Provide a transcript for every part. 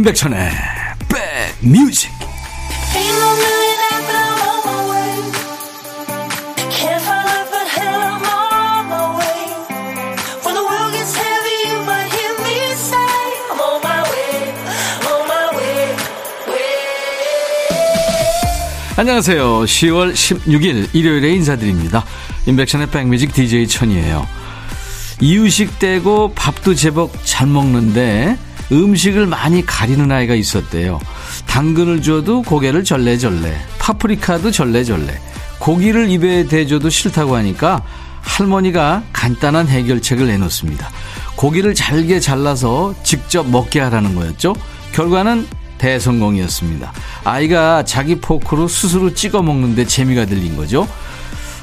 임백천의 백뮤직 안녕하세요. 10월 16일 일요일에 인사드립니다. 임백천의 백뮤직 DJ 천이에요. 이유식 떼고 밥도 제법 잘 먹는데 음식을 많이 가리는 아이가 있었대요. 당근을 줘도 고개를 절레절레, 파프리카도 절레절레, 고기를 입에 대줘도 싫다고 하니까 할머니가 간단한 해결책을 내놓습니다. 고기를 잘게 잘라서 직접 먹게 하라는 거였죠. 결과는 대성공이었습니다. 아이가 자기 포크로 스스로 찍어 먹는데 재미가 들린 거죠.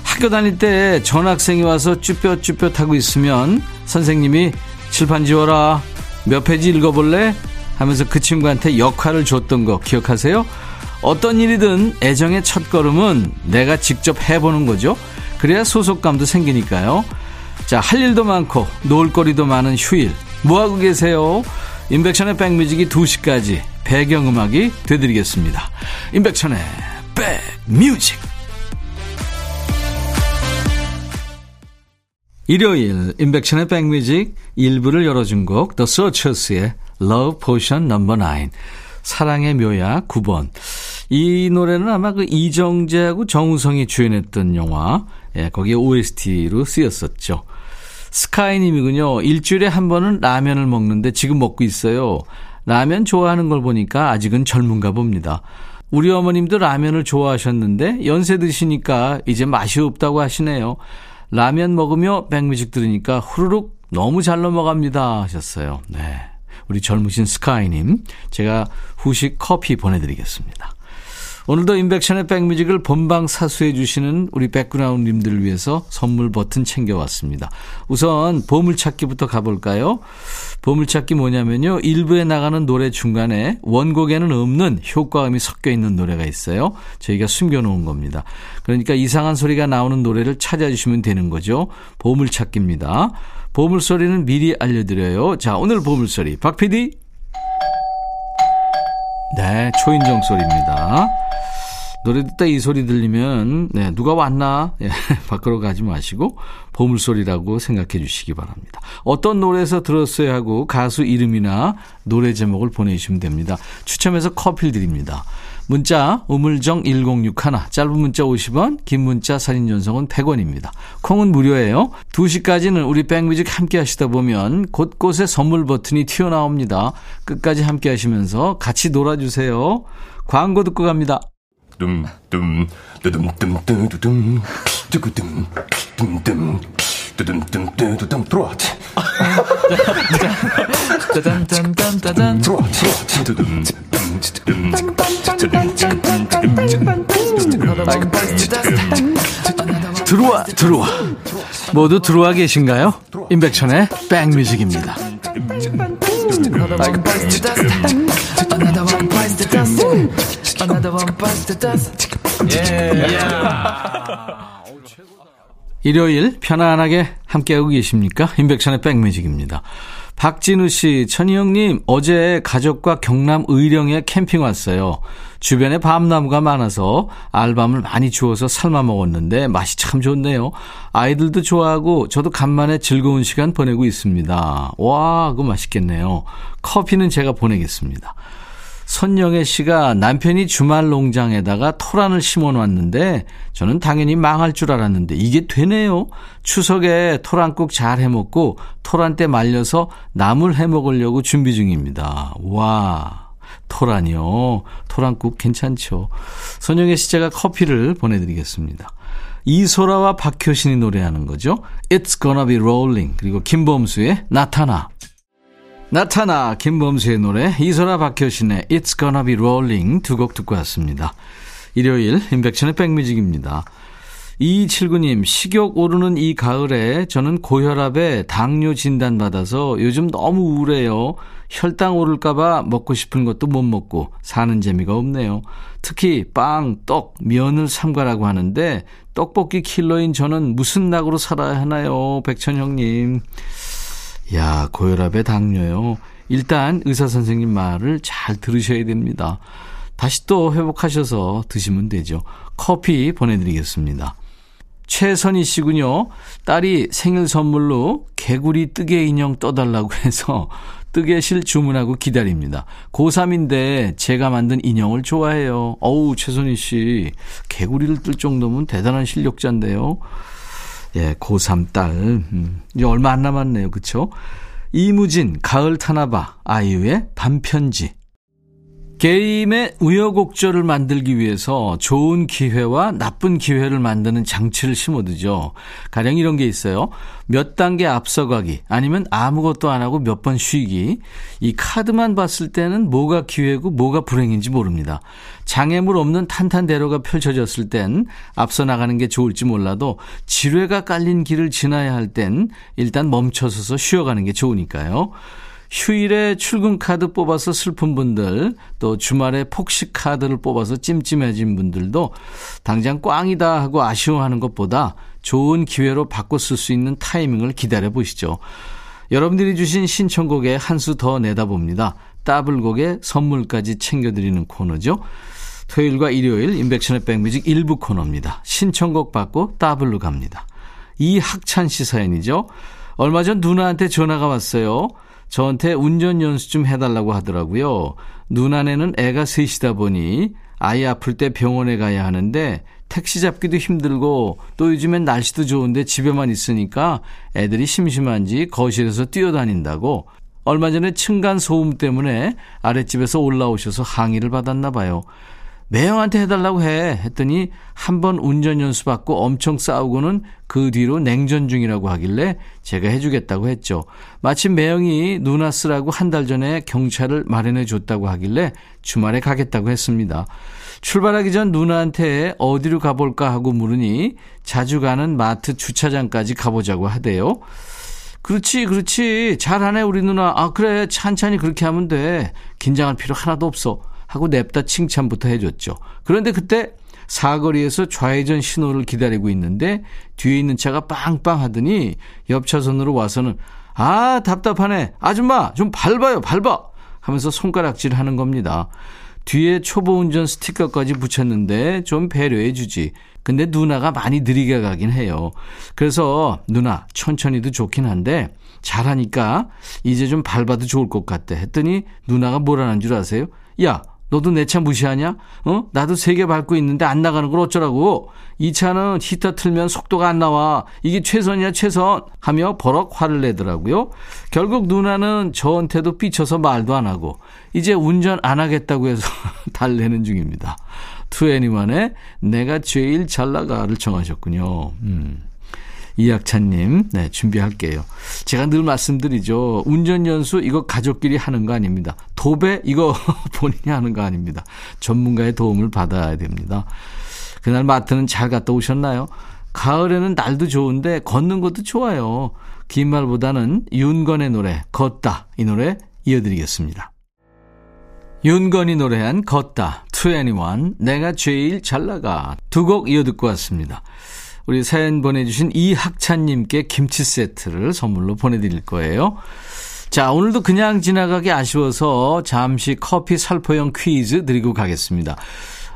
학교 다닐 때 전학생이 와서 쭈뼛쭈뼛 하고 있으면 선생님이 칠판 지워라. 몇 페이지 읽어볼래? 하면서 그 친구한테 역할을 줬던 거 기억하세요? 어떤 일이든 애정의 첫 걸음은 내가 직접 해보는 거죠. 그래야 소속감도 생기니까요. 자, 할 일도 많고 놀 거리도 많은 휴일. 뭐하고 계세요? 임백천의 백뮤직이 2시까지 배경음악이 되드리겠습니다. 임백천의 백뮤직. 일요일 임백천의 백뮤직 1부를 열어준 곡 The Searchers의 Love Potion No. 9 사랑의 묘약 9번 이 노래는 아마 그 이정재하고 정우성이 주연했던 영화 예, 거기에 OST로 쓰였었죠. 스카이님이군요. 일주일에 한 번은 라면을 먹는데 지금 먹고 있어요. 라면 좋아하는 걸 보니까 아직은 젊은가 봅니다. 우리 어머님도 라면을 좋아하셨는데 연세 드시니까 이제 맛이 없다고 하시네요. 라면 먹으며 백뮤직 들으니까 후루룩 너무 잘 넘어갑니다 하셨어요. 네. 우리 젊으신 스카이님, 제가 후식 커피 보내드리겠습니다. 오늘도 인백션의 백뮤직을 본방 사수해 주시는 우리 백그라운드님들을 위해서 선물 버튼 챙겨왔습니다. 우선 보물찾기부터 가볼까요? 보물찾기 뭐냐면요. 일부에 나가는 노래 중간에 원곡에는 없는 효과음이 섞여 있는 노래가 있어요. 저희가 숨겨놓은 겁니다. 그러니까 이상한 소리가 나오는 노래를 찾아주시면 되는 거죠. 보물찾기입니다. 보물소리는 미리 알려드려요. 자, 오늘 보물소리. 박 PD? 네, 초인종 소리입니다. 노래 듣다 이 소리 들리면 네, 누가 왔나 예, 밖으로 가지 마시고 보물소리라고 생각해 주시기 바랍니다. 어떤 노래에서 들었어야 하고 가수 이름이나 노래 제목을 보내주시면 됩니다. 추첨해서 커피를 드립니다. 문자 우물정 1061 짧은 문자 50원 긴 문자 사진 전송은 100원입니다. 콩은 무료예요. 2시까지는 우리 백뮤직 함께 하시다 보면 곳곳에 선물 버튼이 튀어나옵니다. 끝까지 함께 하시면서 같이 놀아주세요. 광고 듣고 갑니다. 둠 둠 둠둠 들어와 짜잔짠짠짠짠 들어와 두둠 들어와 들어와 모두 들어와 계신가요? 임백천의 백뮤직입니다. 일요일 편안하게 함께하고 계십니까? 임백천의 백뮤직입니다. 박진우 씨, 천희 형님, 어제 가족과 경남 의령에 캠핑 왔어요. 주변에 밤나무가 많아서 알밤을 많이 주워서 삶아 먹었는데 맛이 참 좋네요. 아이들도 좋아하고 저도 간만에 즐거운 시간 보내고 있습니다. 와, 그거 맛있겠네요. 커피는 제가 보내겠습니다. 손영애 씨가 남편이 주말 농장에다가 토란을 심어 놨는데 저는 당연히 망할 줄 알았는데 이게 되네요. 추석에 토란국 잘 해먹고 토란 때 말려서 나물 해먹으려고 준비 중입니다. 와. 토란이요. 토란국 괜찮죠. 손영애 씨 제가 커피를 보내드리겠습니다. 이소라와 박효신이 노래하는 거죠. It's gonna be rolling. 그리고 김범수의 나타나. 나타나 김범수의 노래 이소라 박효신의 It's Gonna Be Rolling 두 곡 듣고 왔습니다. 일요일 인백천의 백뮤직입니다. 2279님 식욕 오르는 이 가을에 저는 고혈압에 당뇨 진단 받아서 요즘 너무 우울해요. 혈당 오를까봐 먹고 싶은 것도 못 먹고 사는 재미가 없네요. 특히 빵, 떡, 면을 삼가라고 하는데 떡볶이 킬러인 저는 무슨 낙으로 살아야 하나요? 백천형님. 야, 고혈압에 당뇨요. 일단 의사 선생님 말을 잘 들으셔야 됩니다. 다시 또 회복하셔서 드시면 되죠. 커피 보내드리겠습니다. 최선희 씨군요. 딸이 생일 선물로 개구리 뜨개 인형 떠달라고 해서 뜨개실 주문하고 기다립니다. 고3인데 제가 만든 인형을 좋아해요. 어우, 최선희 씨. 개구리를 뜰 정도면 대단한 실력자인데요. 예, 고3 딸. 음, 이제 얼마 안 남았네요. 그쵸? 이무진, 가을 타나봐, 아이유의 반편지. 게임의 우여곡절을 만들기 위해서 좋은 기회와 나쁜 기회를 만드는 장치를 심어두죠. 가령 이런 게 있어요. 몇 단계 앞서가기, 아니면 아무것도 안 하고 몇 번 쉬기. 이 카드만 봤을 때는 뭐가 기회고 뭐가 불행인지 모릅니다. 장애물 없는 탄탄대로가 펼쳐졌을 땐 앞서 나가는 게 좋을지 몰라도 지뢰가 깔린 길을 지나야 할 땐 일단 멈춰서서 쉬어가는 게 좋으니까요. 휴일에 출근 카드 뽑아서 슬픈 분들, 또 주말에 폭식 카드를 뽑아서 찜찜해진 분들도 당장 꽝이다 하고 아쉬워하는 것보다 좋은 기회로 바꿔 쓸 수 있는 타이밍을 기다려 보시죠. 여러분들이 주신 신청곡에 한 수 더 내다봅니다. 따블곡에 선물까지 챙겨드리는 코너죠. 토요일과 일요일 인백션의 백뮤직 일부 코너입니다. 신청곡 받고 따블로 갑니다. 이학찬 씨 사연이죠. 얼마 전 누나한테 전화가 왔어요. 저한테 운전 연수 좀 해달라고 하더라고요. 누나네는 애가 셋이다 보니 아이 아플 때 병원에 가야 하는데 택시 잡기도 힘들고 또 요즘엔 날씨도 좋은데 집에만 있으니까 애들이 심심한지 거실에서 뛰어다닌다고 얼마 전에 층간 소음 때문에 아랫집에서 올라오셔서 항의를 받았나 봐요. 매형한테 해달라고 해. 했더니 한 번 운전 연수 받고 엄청 싸우고는 그 뒤로 냉전 중이라고 하길래 제가 해주겠다고 했죠. 마침 매형이 누나 쓰라고 한 달 전에 경찰을 마련해 줬다고 하길래 주말에 가겠다고 했습니다. 출발하기 전 누나한테 어디로 가볼까 하고 물으니 자주 가는 마트 주차장까지 가보자고 하대요. 그렇지, 그렇지. 잘하네, 우리 누나. 아, 그래. 찬찬히 그렇게 하면 돼. 긴장할 필요 하나도 없어. 하고 냅다 칭찬부터 해줬죠. 그런데 그때 사거리에서 좌회전 신호를 기다리고 있는데 뒤에 있는 차가 빵빵 하더니 옆 차선으로 와서는 아 답답하네 아줌마 좀 밟아요 밟아 하면서 손가락질 하는 겁니다. 뒤에 초보 운전 스티커까지 붙였는데 좀 배려해 주지. 근데 누나가 많이 느리게 가긴 해요. 그래서 누나 천천히도 좋긴 한데 잘하니까 이제 좀 밟아도 좋을 것 같대 했더니 누나가 뭐라는 줄 아세요? 야 너도 내 차 무시하냐? 어? 나도 세 개 밟고 있는데 안 나가는 걸 어쩌라고? 이 차는 히터 틀면 속도가 안 나와. 이게 최선이야, 최선. 하며 버럭 화를 내더라고요. 결국 누나는 저한테도 삐쳐서 말도 안 하고, 이제 운전 안 하겠다고 해서 달래는 중입니다. 투애니만의 내가 제일 잘 나가를 정하셨군요. 음. 이학찬님, 네, 준비할게요. 제가 늘 말씀드리죠. 운전연수, 이거 가족끼리 하는 거 아닙니다. 도배, 이거 본인이 하는 거 아닙니다. 전문가의 도움을 받아야 됩니다. 그날 마트는 잘 갔다 오셨나요? 가을에는 날도 좋은데 걷는 것도 좋아요. 긴 말보다는 윤건의 노래, 걷다. 이 노래 이어드리겠습니다. 윤건이 노래한 걷다, 2NE1, 내가 제일 잘 나가. 두 곡 이어 듣고 왔습니다. 우리 사연 보내주신 이학찬님께 김치 세트를 선물로 보내드릴 거예요. 자, 오늘도 그냥 지나가기 아쉬워서 잠시 커피 살포형 퀴즈 드리고 가겠습니다.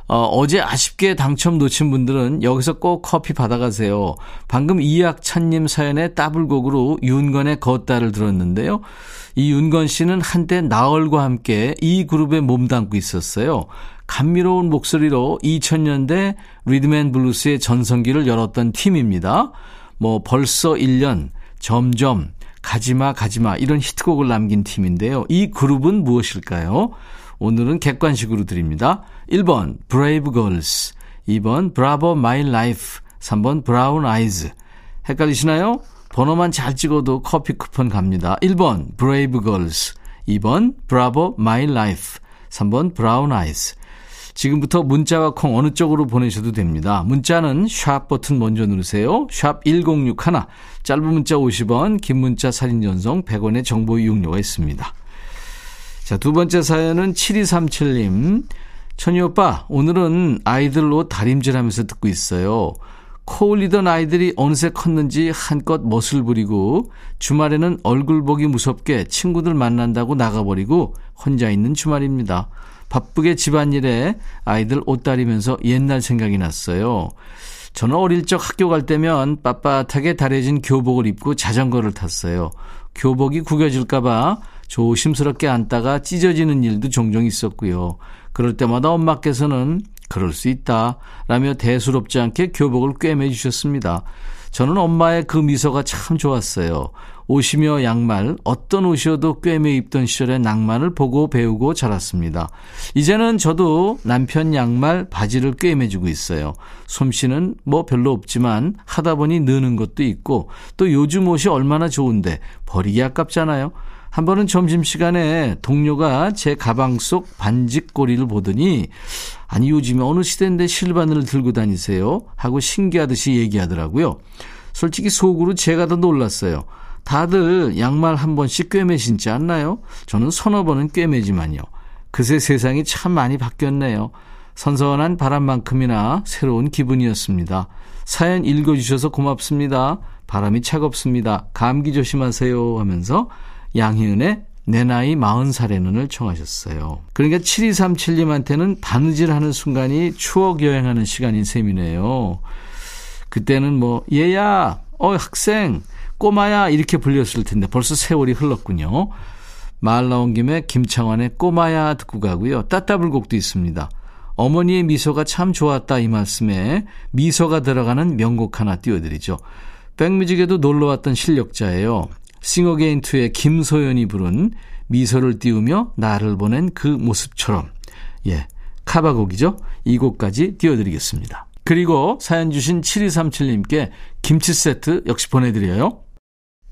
어, 어제 아쉽게 당첨 놓친 분들은 여기서 꼭 커피 받아가세요. 방금 이학찬님 사연의 따블곡으로 윤건의 걷다를 들었는데요. 이 윤건 씨는 한때 나얼과 함께 이 그룹에 몸담고 있었어요. 감미로운 목소리로 2000년대 리듬 앤 블루스의 전성기를 열었던 팀입니다. 뭐 벌써 1년, 점점, 가지마 가지마 이런 히트곡을 남긴 팀인데요. 이 그룹은 무엇일까요? 오늘은 객관식으로 드립니다. 1번 Brave Girls, 2번 Bravo My Life, 3번 Brown Eyes. 헷갈리시나요? 번호만 잘 찍어도 커피 쿠폰 갑니다. 1번 Brave Girls, 2번 Bravo My Life, 3번 Brown Eyes. 지금부터 문자와 콩 어느 쪽으로 보내셔도 됩니다. 문자는 샵 버튼 먼저 누르세요. 샵 1061. 짧은 문자 50원, 긴 문자 사진 전송 100원의 정보 이용료가 있습니다. 자, 두 번째 사연은 7237님. 천희 오빠, 오늘은 아이들로 다림질 하면서 듣고 있어요. 코 올리던 아이들이 어느새 컸는지 한껏 멋을 부리고 주말에는 얼굴 보기 무섭게 친구들 만난다고 나가버리고 혼자 있는 주말입니다. 바쁘게 집안일에 아이들 옷 다리면서 옛날 생각이 났어요. 저는 어릴 적 학교 갈 때면 빳빳하게 다려진 교복을 입고 자전거를 탔어요. 교복이 구겨질까봐 조심스럽게 앉다가 찢어지는 일도 종종 있었고요. 그럴 때마다 엄마께서는 그럴 수 있다. 라며 대수롭지 않게 교복을 꿰매 주셨습니다. 저는 엄마의 그 미소가 참 좋았어요. 옷이며 양말, 어떤 옷이어도 꿰매 입던 시절의 낭만을 보고 배우고 자랐습니다. 이제는 저도 남편 양말, 바지를 꿰매주고 있어요. 솜씨는 뭐 별로 없지만 하다 보니 느는 것도 있고 또 요즘 옷이 얼마나 좋은데 버리기 아깝잖아요. 한 번은 점심시간에 동료가 제 가방 속 반직고리를 보더니 아니 요즘에 어느 시대인데 실바늘을 들고 다니세요? 하고 신기하듯이 얘기하더라고요. 솔직히 속으로 제가 더 놀랐어요. 다들 양말 한 번씩 꿰매 신지 않나요? 저는 서너 번은 꿰매지만요. 그새 세상이 참 많이 바뀌었네요. 선선한 바람만큼이나 새로운 기분이었습니다. 사연 읽어주셔서 고맙습니다. 바람이 차갑습니다. 감기 조심하세요 하면서 양희은의 내 나이 40살에는을 청하셨어요. 그러니까 7237님한테는 바느질 하는 순간이 추억 여행하는 시간인 셈이네요. 그때는 뭐, 얘야, 어, 학생, 꼬마야, 이렇게 불렸을 텐데 벌써 세월이 흘렀군요. 말 나온 김에 김창완의 꼬마야 듣고 가고요. 따따불곡도 있습니다. 어머니의 미소가 참 좋았다 이 말씀에 미소가 들어가는 명곡 하나 띄워드리죠. 백뮤직에도 놀러 왔던 실력자예요. 싱어게인2의 김소연이 부른 미소를 띄우며 나를 보낸 그 모습처럼. 예. 카바곡이죠. 이 곡까지 띄워드리겠습니다. 그리고 사연 주신 7237님께 김치 세트 역시 보내드려요.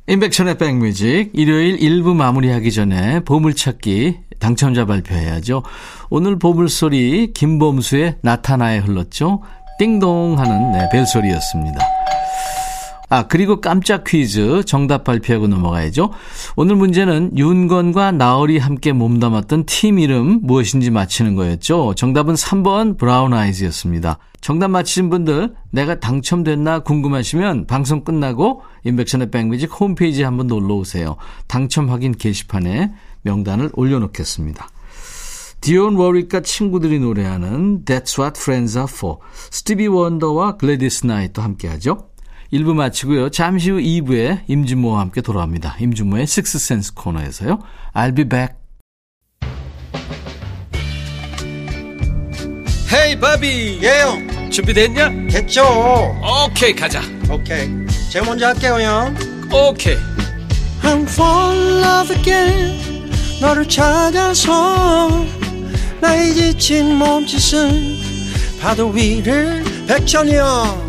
인백션의 백뮤직 일요일 1부 마무리하기 전에 보물찾기 당첨자 발표해야죠. 오늘 보물소리 김범수의 나타나에 흘렀죠. 띵동 하는 네, 벨소리였습니다. 아, 그리고 깜짝 퀴즈 정답 발표하고 넘어가야죠. 오늘 문제는 윤건과 나얼이 함께 몸담았던 팀 이름 무엇인지 맞히는 거였죠. 정답은 3번 브라운 아이즈였습니다. 정답 맞히신 분들 내가 당첨됐나 궁금하시면 방송 끝나고 인백션의 백뮤직 홈페이지에 한번 놀러 오세요. 당첨 확인 게시판에 명단을 올려놓겠습니다. 디온 워릭과 친구들이 노래하는 That's What Friends Are For 스티비 원더와 글래디스 나이트 함께하죠. 1부 마치고요. 잠시 후 2부에 임진모와 함께 돌아옵니다. 임진모의 식스센스 코너에서요. I'll be back. Hey 바비 예영 준비됐냐? 됐죠 오케이 가자 오케이 제가 먼저 할게요 형 오케이 I'm fall in love again 너를 찾아서 나의 지친 몸짓은 파도 위를 백천이 형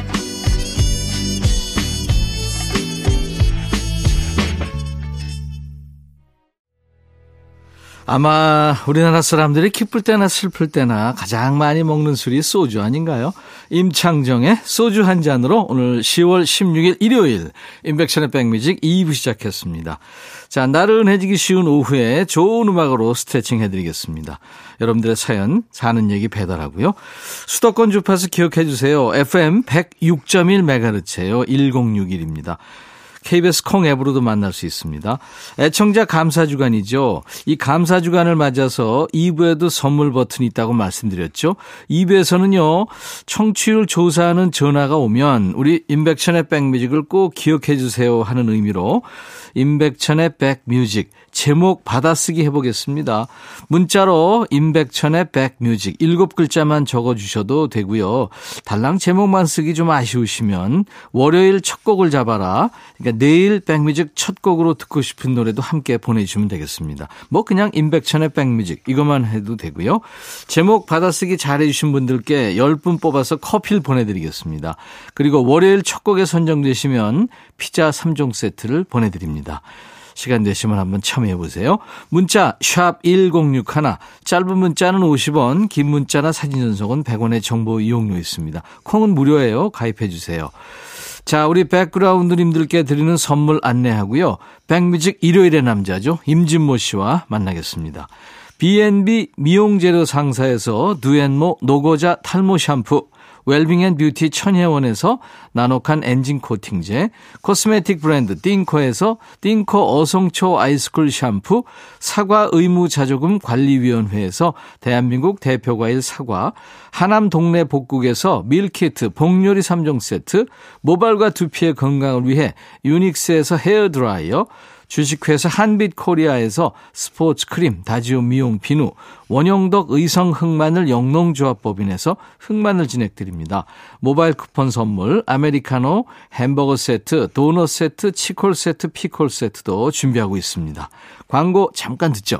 아마 우리나라 사람들이 기쁠 때나 슬플 때나 가장 많이 먹는 술이 소주 아닌가요? 임창정의 소주 한 잔으로 오늘 10월 16일 일요일 인백션의 백뮤직 2부 시작했습니다. 자, 나른해지기 쉬운 오후에 좋은 음악으로 스트레칭 해드리겠습니다. 여러분들의 사연, 사는 얘기 배달하고요. 수도권 주파수 기억해 주세요. FM 106.1MHz예요. 1061입니다. KBS 콩 앱으로도 만날 수 있습니다. 애청자 감사 주간이죠. 이 감사 주간을 맞아서 2부에도 선물 버튼이 있다고 말씀드렸죠. 2부에서는요. 청취율 조사하는 전화가 오면 우리 인백천의 백뮤직을 꼭 기억해 주세요 하는 의미로 임백천의 백뮤직 제목 받아쓰기 해보겠습니다. 문자로 임백천의 백뮤직 일곱 글자만 적어주셔도 되고요. 달랑 제목만 쓰기 좀 아쉬우시면 월요일 첫 곡을 잡아라. 그러니까 내일 백뮤직 첫 곡으로 듣고 싶은 노래도 함께 보내주시면 되겠습니다. 뭐 그냥 임백천의 백뮤직 이것만 해도 되고요. 제목 받아쓰기 잘해주신 분들께 10분 뽑아서 커피를 보내드리겠습니다. 그리고 월요일 첫 곡에 선정되시면 피자 3종 세트를 보내드립니다. 시간 되시면 한번 참여해 보세요. 문자 1061, 짧은 문자는 50원, 긴 문자나 사진 전송은 100원의 정보 이용료 있습니다. 콩은 무료예요. 가입해 주세요. 자, 우리 백그라운드님들께 드리는 선물 안내하고요. 백뮤직 일요일의 남자죠. 임진모 씨와 만나겠습니다. B&B 미용재료 상사에서 두앤모 노고자 탈모 샴푸, 웰빙앤뷰티 천혜원에서 나노칸 엔진 코팅제, 코스메틱 브랜드 띵코에서 띵코 어성초 아이스쿨 샴푸, 사과 의무자조금 관리위원회에서 대한민국 대표과일 사과, 하남 동네 복국에서 밀키트 복요리 3종 세트, 모발과 두피의 건강을 위해 유닉스에서 헤어드라이어, 주식회사 한빛코리아에서 스포츠 크림, 다지오 미용 비누, 원형덕 의성 흑마늘 영농조합법인에서 흑마늘 진행드립니다. 모바일 쿠폰 선물, 아메리카노, 햄버거 세트, 도넛 세트, 치콜 세트, 피콜 세트도 준비하고 있습니다. 광고 잠깐 듣죠.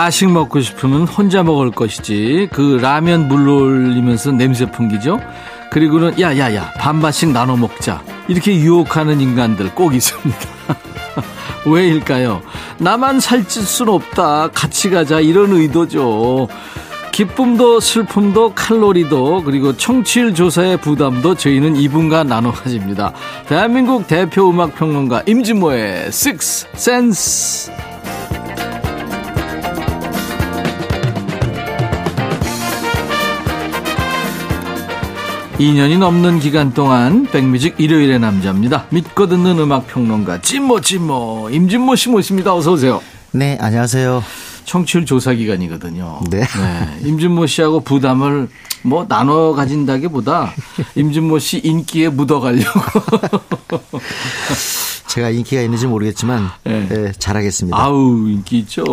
야식 먹고 싶으면 혼자 먹을 것이지. 그 라면 물 올리면서 냄새 풍기죠? 그리고는 야야야 반반씩 나눠 먹자. 이렇게 유혹하는 인간들 꼭 있습니다. 왜일까요? 나만 살찔 순 없다. 같이 가자. 이런 의도죠. 기쁨도 슬픔도 칼로리도 그리고 청취율 조사의 부담도 저희는 이분과 나눠 가집니다. 대한민국 대표 음악평론가 임진모의 Six Sense (2년이) 넘는 기간 동안 백뮤직 일요일의 남자입니다 믿고 듣는 음악 평론가 찐모 찐모 임진모 씨 모십니다 어서 오세요 네, 안녕하세요. 청취율 조사 기간이거든요. 네. 임진모 씨하고 부담을 뭐 나눠 가진다기보다 임진모 씨 인기에 묻어가려고. 제가 인기가 있는지 모르겠지만 네. 네, 잘하겠습니다. 아우 인기 있죠.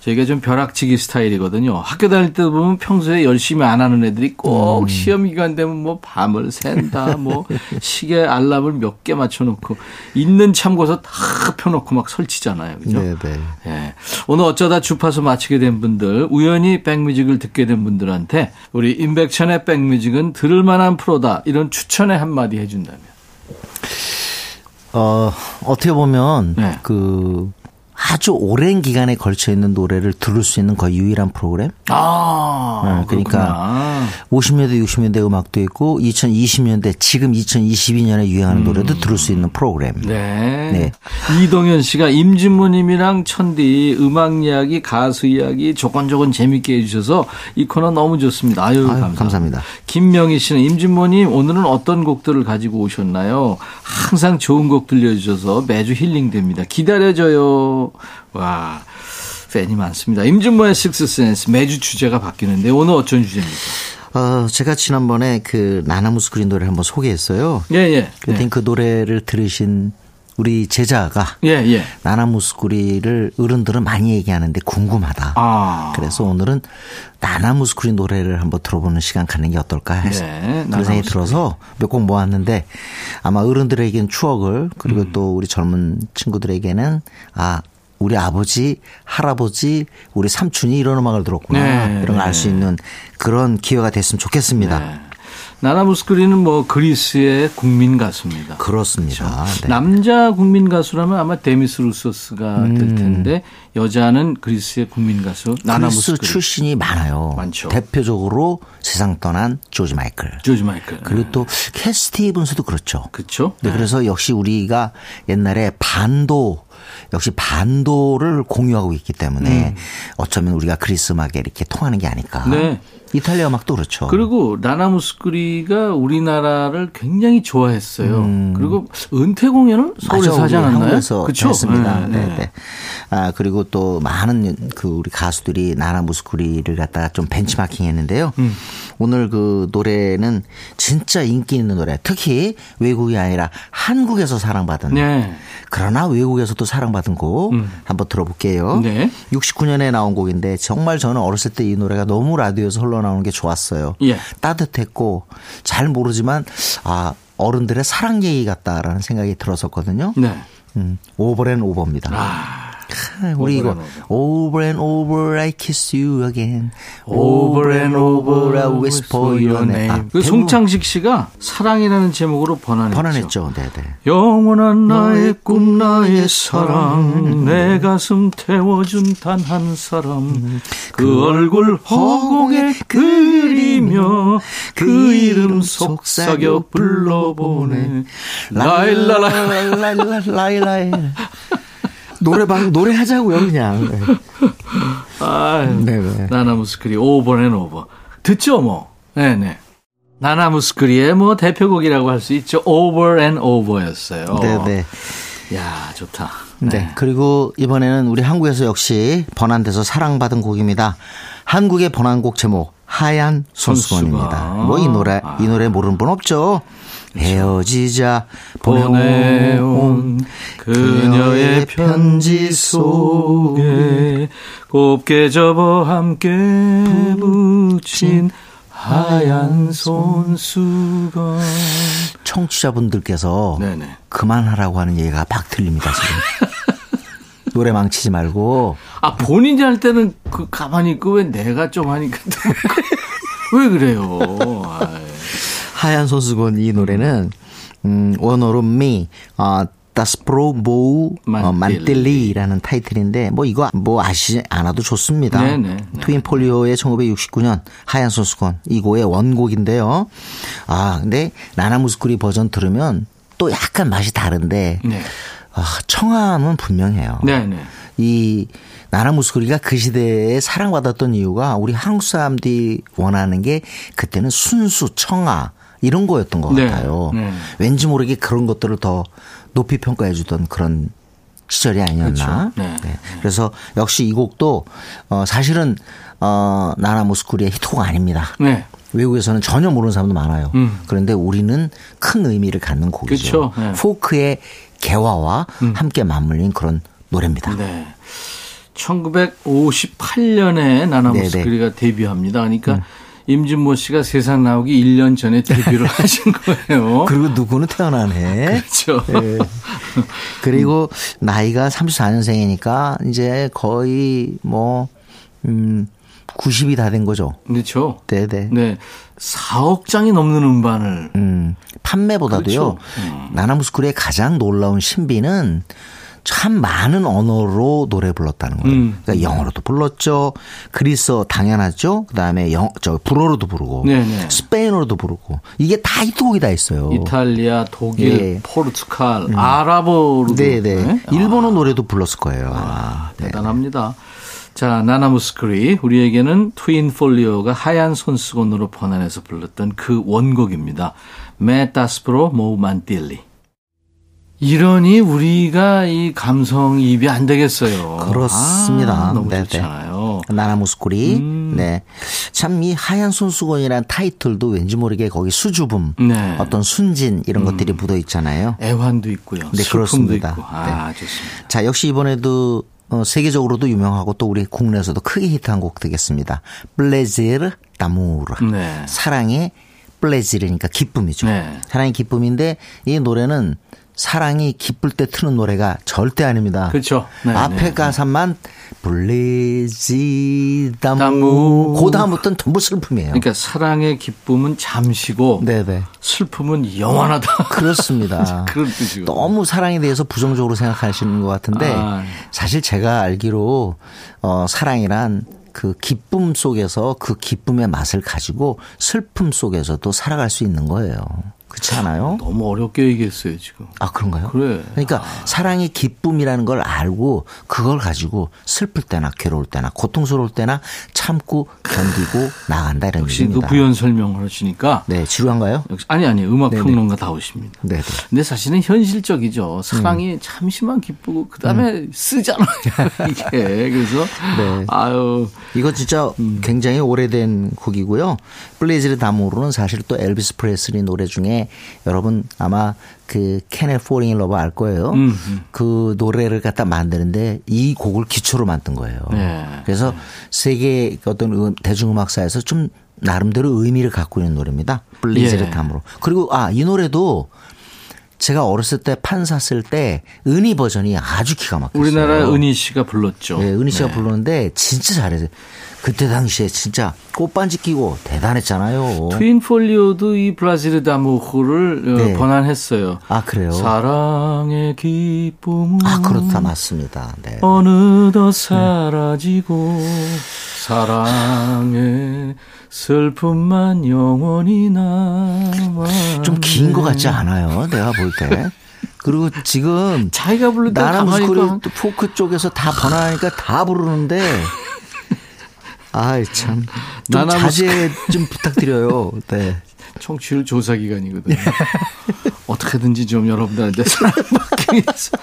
저희가 좀 벼락치기 스타일이거든요. 학교 다닐 때 보면 평소에 열심히 안 하는 애들이 꼭 음. 시험 기간 되면 뭐 밤을 샌다, 뭐 시계 알람을 몇 개 맞춰놓고 있는 참고서 다 펴놓고 막 설치잖아요. 그죠? 네, 네. 예. 오늘 어쩌다 주파수 맞히게 된 분들, 우연히 백뮤직을 듣게 된 분들한테 우리 임백천의 백뮤직은 들을 만한 프로다. 이런 추천의 한마디 해준다면. 어, 어떻게 보면 네. 그 아주 오랜 기간에 걸쳐 있는 노래를 들을 수 있는 거의 유일한 프로그램. 아, 네, 그러니까 그렇구나. 50년대, 60년대 음악도 있고 2020년대 지금 2022년에 유행하는 노래도 들을 수 있는 프로그램. 음. 네. 네. 이동현 씨가 임진모님이랑 천디 음악 이야기, 가수 이야기 조곤조곤 재밌게 해주셔서 이 코너 너무 좋습니다. 아유, 아유, 감사합니다. 감사합니다. 김명희 씨는 임진모님 오늘은 어떤 곡들을 가지고 오셨나요? 항상 좋은 곡 들려주셔서 매주 힐링됩니다. 기다려줘요. 와. 팬이 많습니다. 임진모의 식스센스 매주 주제가 바뀌는데 오늘 어쩐 주제입니까? 어, 제가 지난번에 그 나나무 스크린 노래를 한번 소개했어요. 예, 예. 그랬더니 예. 그 노래를 들으신 우리 제자가 예, 예. 나나무 스크린을 어른들은 많이 얘기하는데 궁금하다. 아. 그래서 오늘은 나나무 스크린 노래를 한번 들어보는 시간 갖는 게 어떨까 해서 네, 나나무 생각이 들어서 몇 곡 모았는데 아마 어른들에게는 추억을 그리고 음. 또 우리 젊은 친구들에게는 아 우리 아버지, 할아버지, 우리 삼촌이 이런 음악을 들었구나 네, 이런 걸 알수 네. 있는 그런 기회가 됐으면 좋겠습니다. 네. 나나 무스쿠리는 뭐 그리스의 국민 가수입니다. 그렇습니다. 네. 남자 국민 가수라면 아마 데미스 루소스가 음. 될 텐데 여자는 그리스의 국민 가수 그리스 나나 무스쿠리. 출신이 많아요. 많죠. 대표적으로 세상 떠난 조지 마이클. 조지 마이클. 그리고 또 캣 스티븐스도 그렇죠. 그렇죠. 네, 그래서 역시 우리가 옛날에 반도 역시 반도를 공유하고 있기 때문에 음. 어쩌면 우리가 그리스 음악에 이렇게 통하는 게 아닐까. 네. 이탈리아 음악도 그렇죠. 그리고 나나무스크리가 우리나라를 굉장히 좋아했어요. 그리고 은퇴 공연을 서울에서 음. 맞아, 하지 않았나요? 그쵸? 했습니다. 네, 네, 네. 네. 아 그리고 또 많은 그 우리 가수들이 나나 무스쿠리를 갖다가 좀 벤치마킹했는데요. 음. 오늘 그 노래는 진짜 인기 있는 노래. 특히 외국이 아니라 한국에서 사랑받은. 네. 그러나 외국에서도 사랑받은 곡 한번 들어볼게요. 네. 69년에 나온 곡인데 정말 저는 어렸을 때 이 노래가 너무 라디오에서 흘러 나오는 게 좋았어요. 예. 따뜻했고 잘 모르지만 아 어른들의 사랑 얘기 같다라는 생각이 들었었거든요. 네. 음, 오버 앤 오버입니다. 아, 아, 우리 이거 over and over I kiss you again. Over and over I whisper your name. 아, 그 송창식 씨가 사랑이라는 제목으로 번안했죠. 번안했죠. 네, 네. 영원한 나의 꿈 나의 사랑 내 가슴 태워준 단 한 사람 그 얼굴 허공에 그리며 그 이름 속삭여 불러보내 라일라라 라일라라일라일. 노래방 노래하자고요, 그냥. 네. 아유, 네네. 나나무스크리 오버앤 오버 듣죠 뭐 네네 나나 무스쿠리의 뭐 대표곡이라고 할 수 있죠 오버 앤 오버였어요 네, 네. 야 좋다 네. 그리고 이번에는 우리 한국에서 역시 번안돼서 사랑받은 곡입니다. 한국의 번안곡 제목 하얀 손수건입니다. 손수건. 뭐이 노래 이 노래 모르는 분 없죠. 헤어지자 보내온 그녀의 편지 속에 곱게 접어 함께 붙인 하얀 손수건. 청취자분들께서 네네. 그만하라고 하는 얘기가 막 들립니다 지금. 노래 망치지 말고. 아 본인이 할 때는 그 가만히 있고 왜 내가 좀 하니까 또 왜 그래요? 아이. 하얀 손수건 이 노래는 음, 원어로 미 어, 다스프로 모우 어, 만틸리. 만틸리라는 타이틀인데 뭐 이거 뭐 아시지 않아도 좋습니다. 네네. 네. 트윈 폴리오의 1969년 하얀 손수건 이 곡의 원곡인데요. 아 근데 나나무스쿠리 버전 들으면 또 약간 맛이 다른데 네. 아, 청함은 분명해요. 네네 이 나라 무스코리가 그 시대에 사랑받았던 이유가 우리 한국 사람들이 원하는 게 그때는 순수 청아 이런 거였던 것 네. 같아요. 네. 왠지 모르게 그런 것들을 더 높이 평가해 주던 그런 시절이 아니었나. 그렇죠. 네. 그래서 역시 이 곡도 어 사실은 어 나나 무스코리의 히트곡 아닙니다. 네. 외국에서는 전혀 모르는 사람도 많아요. 음. 그런데 우리는 큰 의미를 갖는 곡이죠. 그렇죠. 네. 음. 포크의 개화와 함께 맞물린 그런 노래입니다. 네. 1958년에 나나무스크리가 네, 데뷔합니다. 그러니까 음. 임진모 씨가 세상 나오기 1년 전에 데뷔를 하신 거예요. 그리고 누구는 태어나네. 그렇죠. 예. 그리고 나이가 34년생이니까 이제 거의 뭐, 음, 90이 다 된 거죠. 그렇죠. 네네. 네. 4억 장이 넘는 음반을 음, 판매보다도요. 그렇죠. 음. 나나무스쿨의 가장 놀라운 신비는 참 많은 언어로 노래 불렀다는 거예요. 음. 그러니까 영어로도 불렀죠. 그리스어 당연하죠. 그다음에 영, 저 불어로도 부르고 네네. 스페인어로도 부르고 이게 다 히트곡이 다 있어요. 이탈리아, 독일, 예. 포르투갈, 아랍어로도 네네. 네? 일본어 노래도 불렀을 거예요. 아마. 아, 네. 대단합니다. 자, 나나 무스쿠리 우리에게는 트윈 폴리오가 하얀 손수건으로 번안해서 불렀던 그 원곡입니다. Με τ' άσπρο μου μαντήλι. 이러니 우리가 이 감성 이입이 안 되겠어요. 그렇습니다. 아, 너무 네네. 좋잖아요. 나나 무스쿠리. 음. 네. 참 이 하얀 손수건이라는 타이틀도 왠지 모르게 거기 수줍음, 네. 어떤 순진 이런 것들이 묻어 있잖아요. 애환도 있고요. 네, 그렇습니다. 있고. 아, 좋습니다. 자, 역시 이번에도 어, 세계적으로도 유명하고 또 우리 국내에서도 크게 히트한 곡 되겠습니다. 블레제르 다무르. 네. 사랑의 블레지르니까 기쁨이죠. 네. 사랑의 기쁨인데 이 노래는 사랑이 기쁠 때 트는 노래가 절대 아닙니다. 그렇죠. 네, 앞에 네. 가사만 블레지다무 다무. 그 다음부터는 전부 슬픔이에요. 그러니까 사랑의 기쁨은 잠시고 네네 슬픔은 영원하다. 그렇습니다. 그런 뜻이고. 너무 사랑에 대해서 부정적으로 생각하시는 것 같은데 아. 사실 제가 알기로 어, 사랑이란 그 기쁨 속에서 그 기쁨의 맛을 가지고 슬픔 속에서도 살아갈 수 있는 거예요. 그렇지 않아요? 너무 어렵게 얘기했어요, 지금. 아 그런가요? 그래. 그러니까 사랑의 기쁨이라는 걸 알고 그걸 가지고 슬플 때나 괴로울 때나 고통스러울 때나 참고 견디고 나간다 이런 역시 그 얘기입니다. 부연 설명을 하시니까. 네, 지루한가요? 역시 아니 아니 음악. 평론가 다우십니다. 네, 네. 근데 사실은 현실적이죠. 사랑이 음. 잠시만 기쁘고 그 다음에 쓰잖아요. 이게 그래서 네. 아유 이거 진짜 음. 굉장히 오래된 곡이고요. Plaisir d'amour는 사실 또 엘비스 프레슬리 노래 중에 여러분 아마 그 캐넬 포링 러브 알 거예요. 음, 음. 그 노래를 갖다 만드는데 이 곡을 기초로 만든 거예요. 네. 그래서 세계 어떤 음- 대중음악사에서 좀 나름대로 의미를 갖고 있는 노래입니다. Plaisir 예. 그리고 아 이 노래도 제가 어렸을 때 판 샀을 때 은희 버전이 아주 기가 막혔어요. 우리나라 은희 씨가 불렀죠. 네, 은희 씨가 네. 부르는데 진짜 잘해요. 그때 당시에 진짜 꽃반지 끼고 대단했잖아요. 트윈 폴리오도 이 브라질 다무호를 어, 네. 번안했어요. 아 그래요? 사랑의 기쁨은 아 그렇다 맞습니다. 네. 어느덧 사라지고 사랑의 슬픔만 영원히 남아 좀 긴 것 같지 않아요? 내가 볼 때. 그리고 지금 자기가 부를 때 나나 가만히 무스코리 포크 쪽에서 다 번안하니까 다 부르는데 아이 참. 좀 나나 자제 좀 부탁드려요. 네. 청취율 조사 기간이거든요. 어떻게든지 좀 여러분들한테 사랑받기 위해서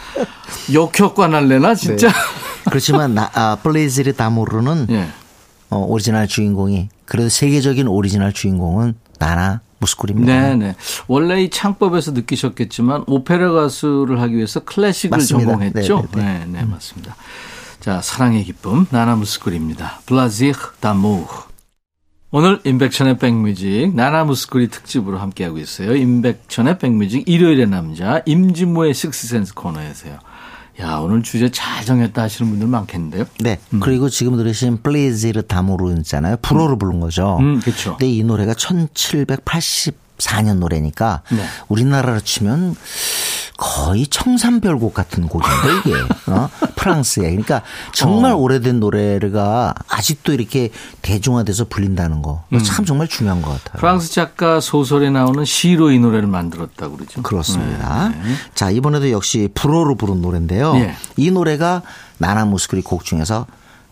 역효과 날래나 진짜. 그렇지만 나, 아, Plaisir d'amour는 예. 어, 오리지널 주인공이 그래도 세계적인 오리지널 주인공은 나나 무스쿠리입니다. 네네. 원래 이 창법에서 느끼셨겠지만 오페라 가수를 하기 위해서 클래식을 맞습니다. 전공했죠. 네, 네, 네, 맞습니다. 자, 사랑의 기쁨 나나 무스쿠리입니다. Plaisir d'amour. 오늘 임백천의 백뮤직 나나 무스쿠리 특집으로 함께하고 있어요. 임백천의 백뮤직 일요일의 남자 임진모의 식스센스 코너에서요. 야 오늘 주제 잘 정했다 하시는 분들 많겠는데요. 네. 그리고 지금 들으신 플레이즈르 다모르 있잖아요. 불어로 부른 거죠. 음, 그렇죠. 근데 이 노래가 1784년 노래니까 네. 우리나라로 치면 거의 청산별곡 같은 곡인데 이게 어? 프랑스에 그러니까 정말 어. 오래된 노래가 아직도 이렇게 대중화돼서 불린다는 거참 정말 중요한 것 같아요. 음. 프랑스 작가 소설에 나오는 시로 이 노래를 만들었다고 그러죠. 그렇습니다. 자, 이번에도 역시 불어로 부른 노래인데요. 예. 이 노래가 나나 무스크리 곡 중에서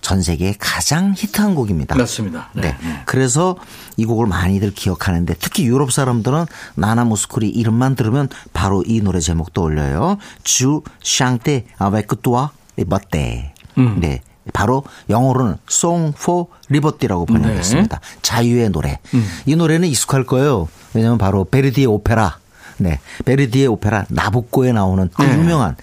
전 세계에 가장 히트한 곡입니다. 맞습니다. 네. 네. 그래서 이 곡을 많이들 기억하는데 특히 유럽 사람들은 나나 무스크리 이름만 들으면 바로 이 노래 제목 떠올려요. 주 샹테 아베크 뚜아 리버테. 음. 네. 바로 영어로는 Song for Liberty라고 번역했습니다. 네. 자유의 노래. 음. 이 노래는 익숙할 거예요. 왜냐하면 바로 베르디의 오페라. 네. 베르디의 오페라 나부코에 나오는 그 네. 유명한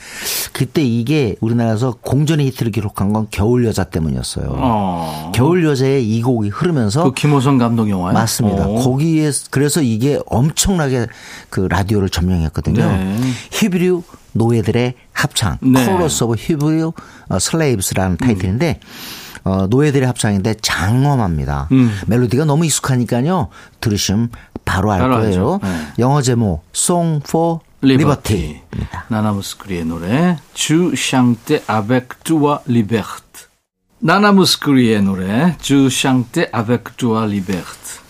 그때 이게 우리나라에서 공전의 히트를 기록한 건 겨울 여자 때문이었어요. 어. 겨울 여자의 이 곡이 흐르면서 그 김호선 감독 영화요? 맞습니다. 어. 거기에 그래서 이게 엄청나게 그 라디오를 점령했거든요. 네. 히브리 노예들의 합창, 네. Chorus of Hebrew Slaves라는 타이틀인데 어, 노예들의 합창인데 장엄합니다. 음. 멜로디가 너무 익숙하니까요. 들으시면 바로 알 바로 거예요. 네. 영어 제목 Song for Liberty. Liberty입니다. 나나무스크리의 노래 Je chante avec toi Liberté. 나나무스크리의 노래 Je chante avec toi Liberté.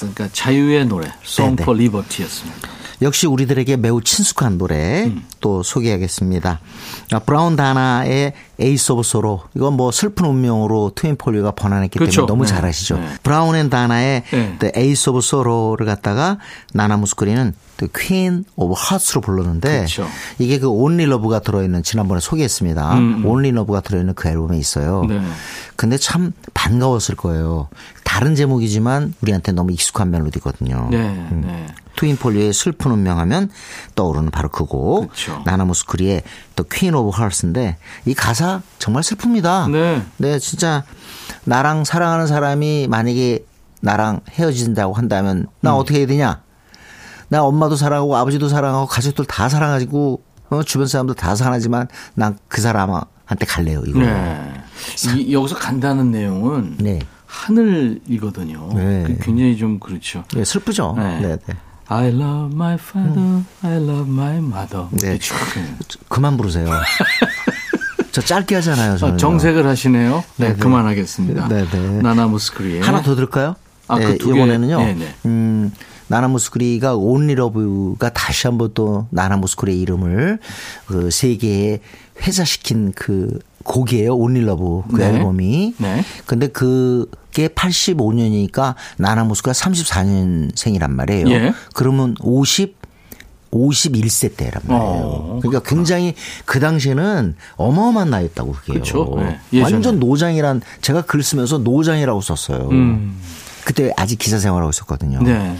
그러니까 자유의 노래 Song 네, for Liberty였습니다. 역시 우리들에게 매우 친숙한 노래 음. 또 소개하겠습니다. 아, 브라운 다나의 Ace of Sorrow 이건 뭐 슬픈 운명으로 트윈 폴리오가 번안했기 그렇죠. 때문에 너무 네. 잘 아시죠. 네. 브라운 앤 다나의 네. Ace of Sorrow를 갖다가 나나 The Queen of Hearts로 불렀는데 그렇죠. 이게 그 Only Love가 들어있는 지난번에 소개했습니다. 음, Only Love가 들어있는 그 앨범에 있어요. 네. 근데 참 반가웠을 거예요. 다른 제목이지만 우리한테 너무 익숙한 멜로디거든요. 네, 음. 네. 트윈폴리오의 슬픈 운명하면 떠오르는 바로 그 곡. 그렇죠. 나나무스크리의 또 Queen of Hearts인데 이 가사 정말 슬픕니다. 네. 네, 진짜 나랑 사랑하는 사람이 만약에 나랑 헤어진다고 한다면 나 음. 어떻게 해야 되냐? 나 엄마도 사랑하고 아버지도 사랑하고 가족들 다 사랑하고 어, 주변 사람들 다 사랑하지만 난 그 사람한테 갈래요. 이거. 네. 이, 여기서 간다는 내용은 네. 하늘이거든요. 네. 그 굉장히 좀 그렇죠. 네, 슬프죠. 네. 네, 네. I love my father, I love my mother. 네. 그만 부르세요. 저 짧게 하잖아요. 저는 아, 정색을 하시네요. 네, 네, 네. 그만하겠습니다. 네, 네. 나나무스크리의 하나 더 들을까요? 아, 네, 개. 이번에는요. 네, 네. 음, 나나무스쿠리가 온리러브가 다시 한번 또 나나무스쿠리의 이름을 그 세계에 회자시킨 그 곡이에요. 온리러브 그 네. 앨범이. 네. 근데 그 게 85년이니까 나나무스가 34년생이란 말이에요. 예. 그러면 50 51세 때란 말이에요. 어, 그러니까 굉장히 그 당시에는 어마어마한 나이였다고 그게요. 네. 완전 노장이란 제가 글 쓰면서 노장이라고 썼어요. 음. 그때 아직 기자 생활하고 있었거든요. 네.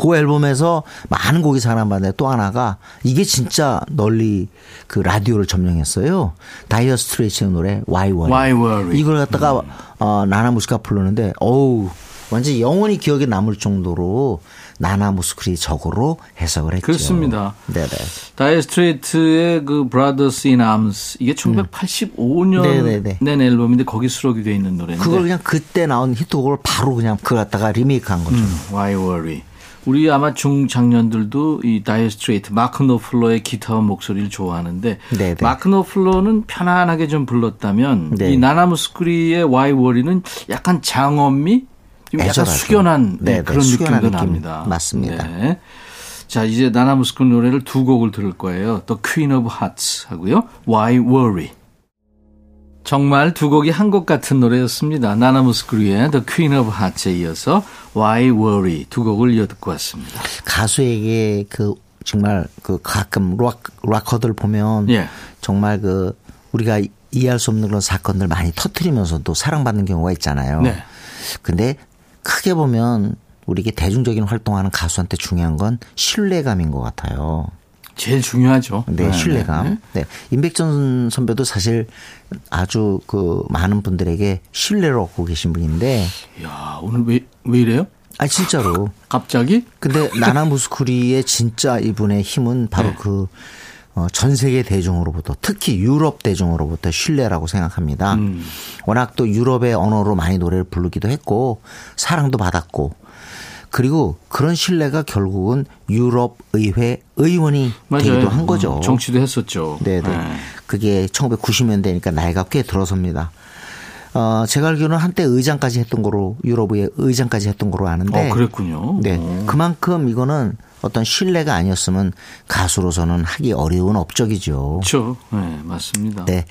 그 앨범에서 많은 곡이 사랑받는데 또 하나가 이게 진짜 널리 그 라디오를 점령했어요. 다이어 스트레이츠의 노래 Why Worry. Why Worry. 이걸 갖다가 어, 나나 무스가 부르는데 어우 완전 영원히 기억에 남을 정도로 나나 무스크리 적으로 해석을 했죠. 그렇습니다. 네네. 다이어 스트레이트의 그 Brothers in Arms 이게 1985년 네네네. 낸 앨범인데 거기 수록이 돼 있는 노래인데 그걸 그냥 그때 나온 히트곡을 바로 그냥 그걸 갖다가 리메이크한 거죠. 음, Why Worry. 우리 아마 중장년들도 이 다이어 스트레이트 마크 노플러의 기타와 목소리를 좋아하는데 네네. 마크 노플러는 편안하게 좀 불렀다면 네. 이 나나무스크리의 Why Worry는 약간 장엄미 좀 약간 애절하죠. 숙연한 네, 네네, 그런 숙연한 느낌도 느낌. 납니다. 맞습니다. 네. 자 이제 나나무스크리 노래를 두 곡을 들을 거예요. The Queen of Hearts 하고요. Why Worry. 정말 두 곡이 한 곡 같은 노래였습니다. 나나무스크리의 The Queen of Hearts에 이어서 Why Worry 두 곡을 이어 듣고 왔습니다. 가수에게 그 정말 그 가끔 락 락커들 보면 예. 정말 그 우리가 이해할 수 없는 그런 사건들 많이 터트리면서도 사랑받는 경우가 있잖아요. 네. 근데 크게 보면 우리에게 대중적인 활동하는 가수한테 중요한 건 신뢰감인 것 같아요. 제일 중요하죠. 네, 신뢰감. 네. 네. 임백천 선배도 사실 아주 그 많은 분들에게 신뢰를 얻고 계신 분인데, 야 오늘 왜, 왜 이래요? 아 진짜로. 갑자기? 근데 나나 무스쿠리의 진짜 이분의 힘은 바로 네. 그, 어, 전 세계 대중으로부터 특히 유럽 대중으로부터 신뢰라고 생각합니다. 음. 워낙 또 유럽의 언어로 많이 노래를 부르기도 했고 사랑도 받았고 그리고 그런 신뢰가 결국은 유럽 의회 의원이 되기도 한 거죠. 어, 정치도 했었죠. 네네. 그게 1990년대니까 나이가 꽤 들어섭니다. 어, 제가 알기로는 한때 의장까지 했던 거로 유럽의 의장까지 했던 거로 아는데. 어, 그랬군요. 네. 어. 그만큼 이거는 어떤 신뢰가 아니었으면 가수로서는 하기 어려운 업적이죠. 그렇죠. 네, 맞습니다. 네.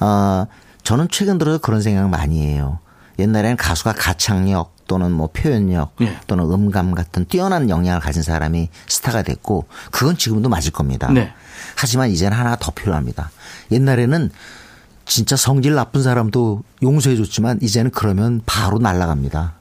어, 저는 최근 들어 그런 생각 많이 해요. 옛날에는 가수가 가창력 또는 뭐 표현력 예. 또는 음감 같은 뛰어난 역량을 가진 사람이 스타가 됐고 그건 지금도 맞을 겁니다. 네. 하지만 이제는 하나 더 필요합니다. 옛날에는 진짜 성질 나쁜 사람도 용서해 줬지만 이제는 그러면 바로 날아갑니다.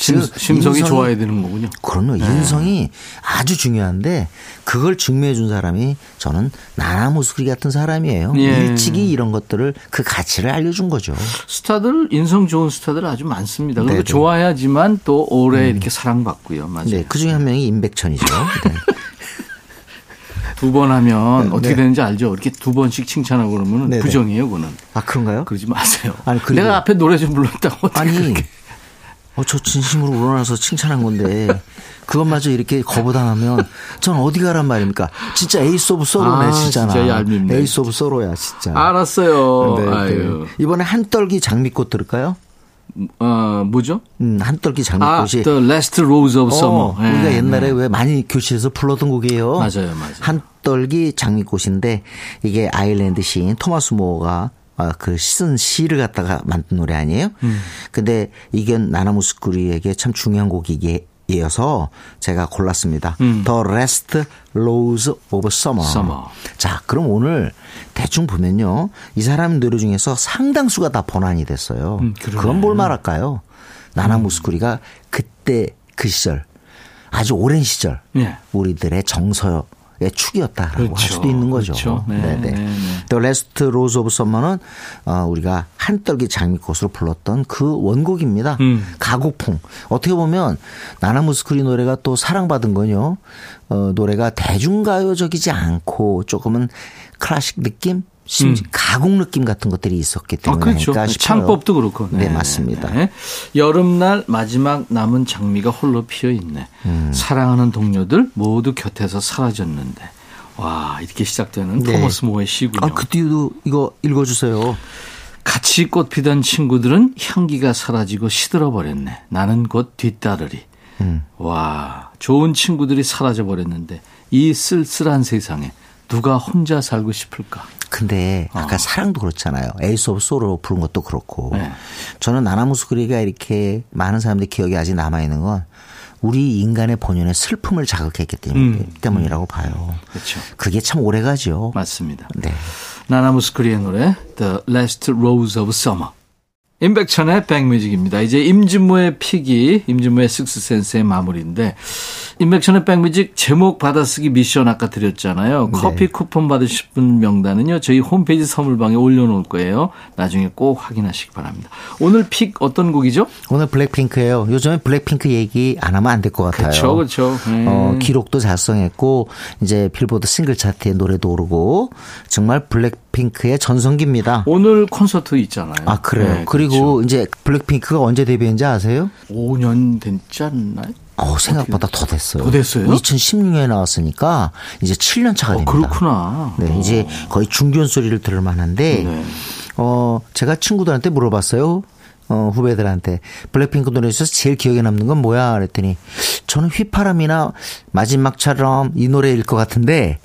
심, 즉, 심성이 인성이- 좋아야 되는 거군요. 그럼요. 인성이 아주 중요한데 그걸 증명해 준 사람이 저는 나나무스크리 같은 사람이에요. 예. 일찍이 이런 것들을 그 가치를 알려준 거죠. 스타들 인성 좋은 스타들 아주 많습니다. 그리고 네네. 좋아야지만 또 오래 이렇게 사랑받고요. 맞아요. 네, 그 중에 한 명이 임백천이죠. 네. 두번 하면 네. 어떻게 되는지 알죠? 이렇게 두 번씩 칭찬하고 그러면 네네. 부정이에요, 그거는. 아 그런가요? 그러지 마세요. 아니, 내가 앞에 노래 좀 불렀다고 아니, 그렇게. 어, 저 진심으로 우러나서 칭찬한 건데 그것마저 이렇게 거부당하면 전 어디 가란 말입니까? 진짜 Ace of Sorrow네 아, 진짜나. 진짜 얄밉네. Ace of Sorrow야 진짜. 알았어요. 네, 네. 이번에 한떨기 장미꽃 들을까요? 어, 뭐죠? 음, 한떨기 아, 장미꽃이 The Last Rose of Summer. 어, 우리가 예, 옛날에 네. 왜 많이 교실에서 불렀던 곡이에요. 맞아요, 맞아요. 한떨기 장미꽃인데 이게 아일랜드 시인 토마스 모어가 어, 그 쓴 시를 갖다가 만든 노래 아니에요? 음. 근데 이게 나나무스쿠리에게 참 중요한 곡이게 이어서 제가 골랐습니다. 음. The Last Rose of Summer. Summer. 자, 그럼 오늘 대충 보면요. 이 사람 노래 중에서 상당수가 다 번안이 됐어요. 음. 그건 뭘 말할까요? 나나무스쿠리가 그때 그 시절 아주 오랜 시절 예. 우리들의 정서의 축이었다라고 할 그렇죠. 수도 있는 거죠. 그렇죠. 네. 네, 네. The Last Rose of Summer는 어, 우리가 한떨기 장미꽃으로 불렀던 그 원곡입니다. 음. 가곡풍. 어떻게 보면 나나무스크리 노래가 또 사랑받은 건요. 어, 노래가 대중가요적이지 않고 조금은 클래식 느낌, 심지 가곡 느낌 같은 것들이 있었기 음. 아, 때문에 그렇죠. 아닐까 싶어요. 창법도 그렇고. 네, 맞습니다. 네. 여름날 마지막 남은 장미가 홀로 피어 있네. 음. 사랑하는 동료들 모두 곁에서 사라졌는데. 와, 이렇게 시작되는 네. 토머스 모의 시군요. 아, 그 뒤도 이거 읽어 주세요. 같이 꽃 피던 친구들은 향기가 사라지고 시들어 버렸네. 나는 곧 뒤따르리. 음. 와, 좋은 친구들이 사라져 버렸는데 이 쓸쓸한 세상에 누가 혼자 살고 싶을까? 근데 아까 사랑도 그렇잖아요. Ace of Sorrow 부른 것도 그렇고. 네. 저는 나나무스쿠리가 이렇게 많은 사람들의 기억이 아직 남아 있는 건 우리 인간의 본연의 슬픔을 자극했기 때문에, 음. 때문이라고 봐요. 그렇죠. 그게 참 오래 가죠. 맞습니다. 네. 나나무스크리의 노래 The Last Rose of Summer. 임백천의 백뮤직입니다. 이제 임진모의 픽이 임진모의 식스센스의 마무리인데 임백천의 백뮤직 제목 받아쓰기 미션 아까 드렸잖아요. 커피 쿠폰 받으실 분 명단은요. 저희 홈페이지 선물방에 올려놓을 거예요. 나중에 꼭 확인하시기 바랍니다. 오늘 pick 어떤 곡이죠? 오늘 블랙핑크예요. 요즘에 블랙핑크 얘기 안 하면 안 될 것 같아요. 그렇죠. 그렇죠. 네. 어, 기록도 달성했고 이제 빌보드 싱글 차트에 노래도 오르고 정말 블랙핑크의 전성기입니다. 오늘 콘서트 있잖아요. 아 그래요. 네, 그리고 그렇죠. 이제 블랙핑크가 언제 데뷔했는지 아세요? 5년 됐지 않나요? 어, 생각보다 더 됐어요. 더 됐어요? 2016년에 나왔으니까 이제 7년 차가 어, 됩니다. 그렇구나. 네, 이제 거의 중견 소리를 들을 만한데 네. 어, 제가 친구들한테 물어봤어요. 어, 후배들한테 블랙핑크 노래에서 제일 기억에 남는 건 뭐야? 그랬더니 저는 휘파람이나 마지막처럼 이 노래일 것 같은데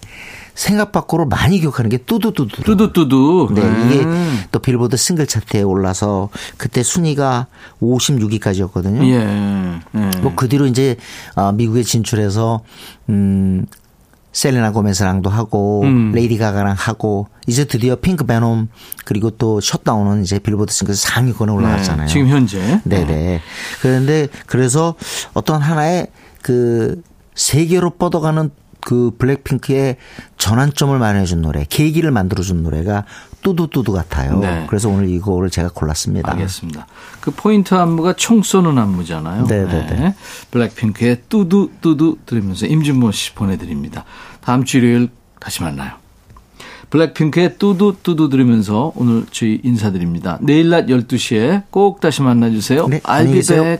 생각 밖으로 많이 기억하는 게 뚜두뚜두. 뚜두뚜두. 네, 이게 음. 또 빌보드 싱글 차트에 올라서 그때 순위가 56위까지였거든요. 예. 예. 뭐그 뒤로 이제 어, 미국에 진출해서 음 셀레나 고메스랑도 하고 음. 레이디 가가랑 하고 이제 드디어 Pink Venom 그리고 또 셧다운은 이제 빌보드 싱글 상위권에 올라갔잖아요. 네, 지금 현재. 네네. 그런데 그래서 어떤 하나의 그 세계로 뻗어가는 그 블랙핑크의 전환점을 마련해준 노래, 계기를 만들어준 노래가 뚜두뚜두 같아요. 네. 그래서 오늘 이 곡을 제가 골랐습니다. 알겠습니다. 그 포인트 안무가 총 쏘는 안무잖아요. 네네 네. 블랙핑크의 뚜두 뚜두 들으면서 임진모 씨 보내드립니다. 다음 주 일요일 다시 만나요. 블랙핑크의 뚜두 뚜두 들으면서 오늘 저희 인사드립니다. 내일 낮 12시에 꼭 다시 만나주세요. 네, 안녕히 계세요.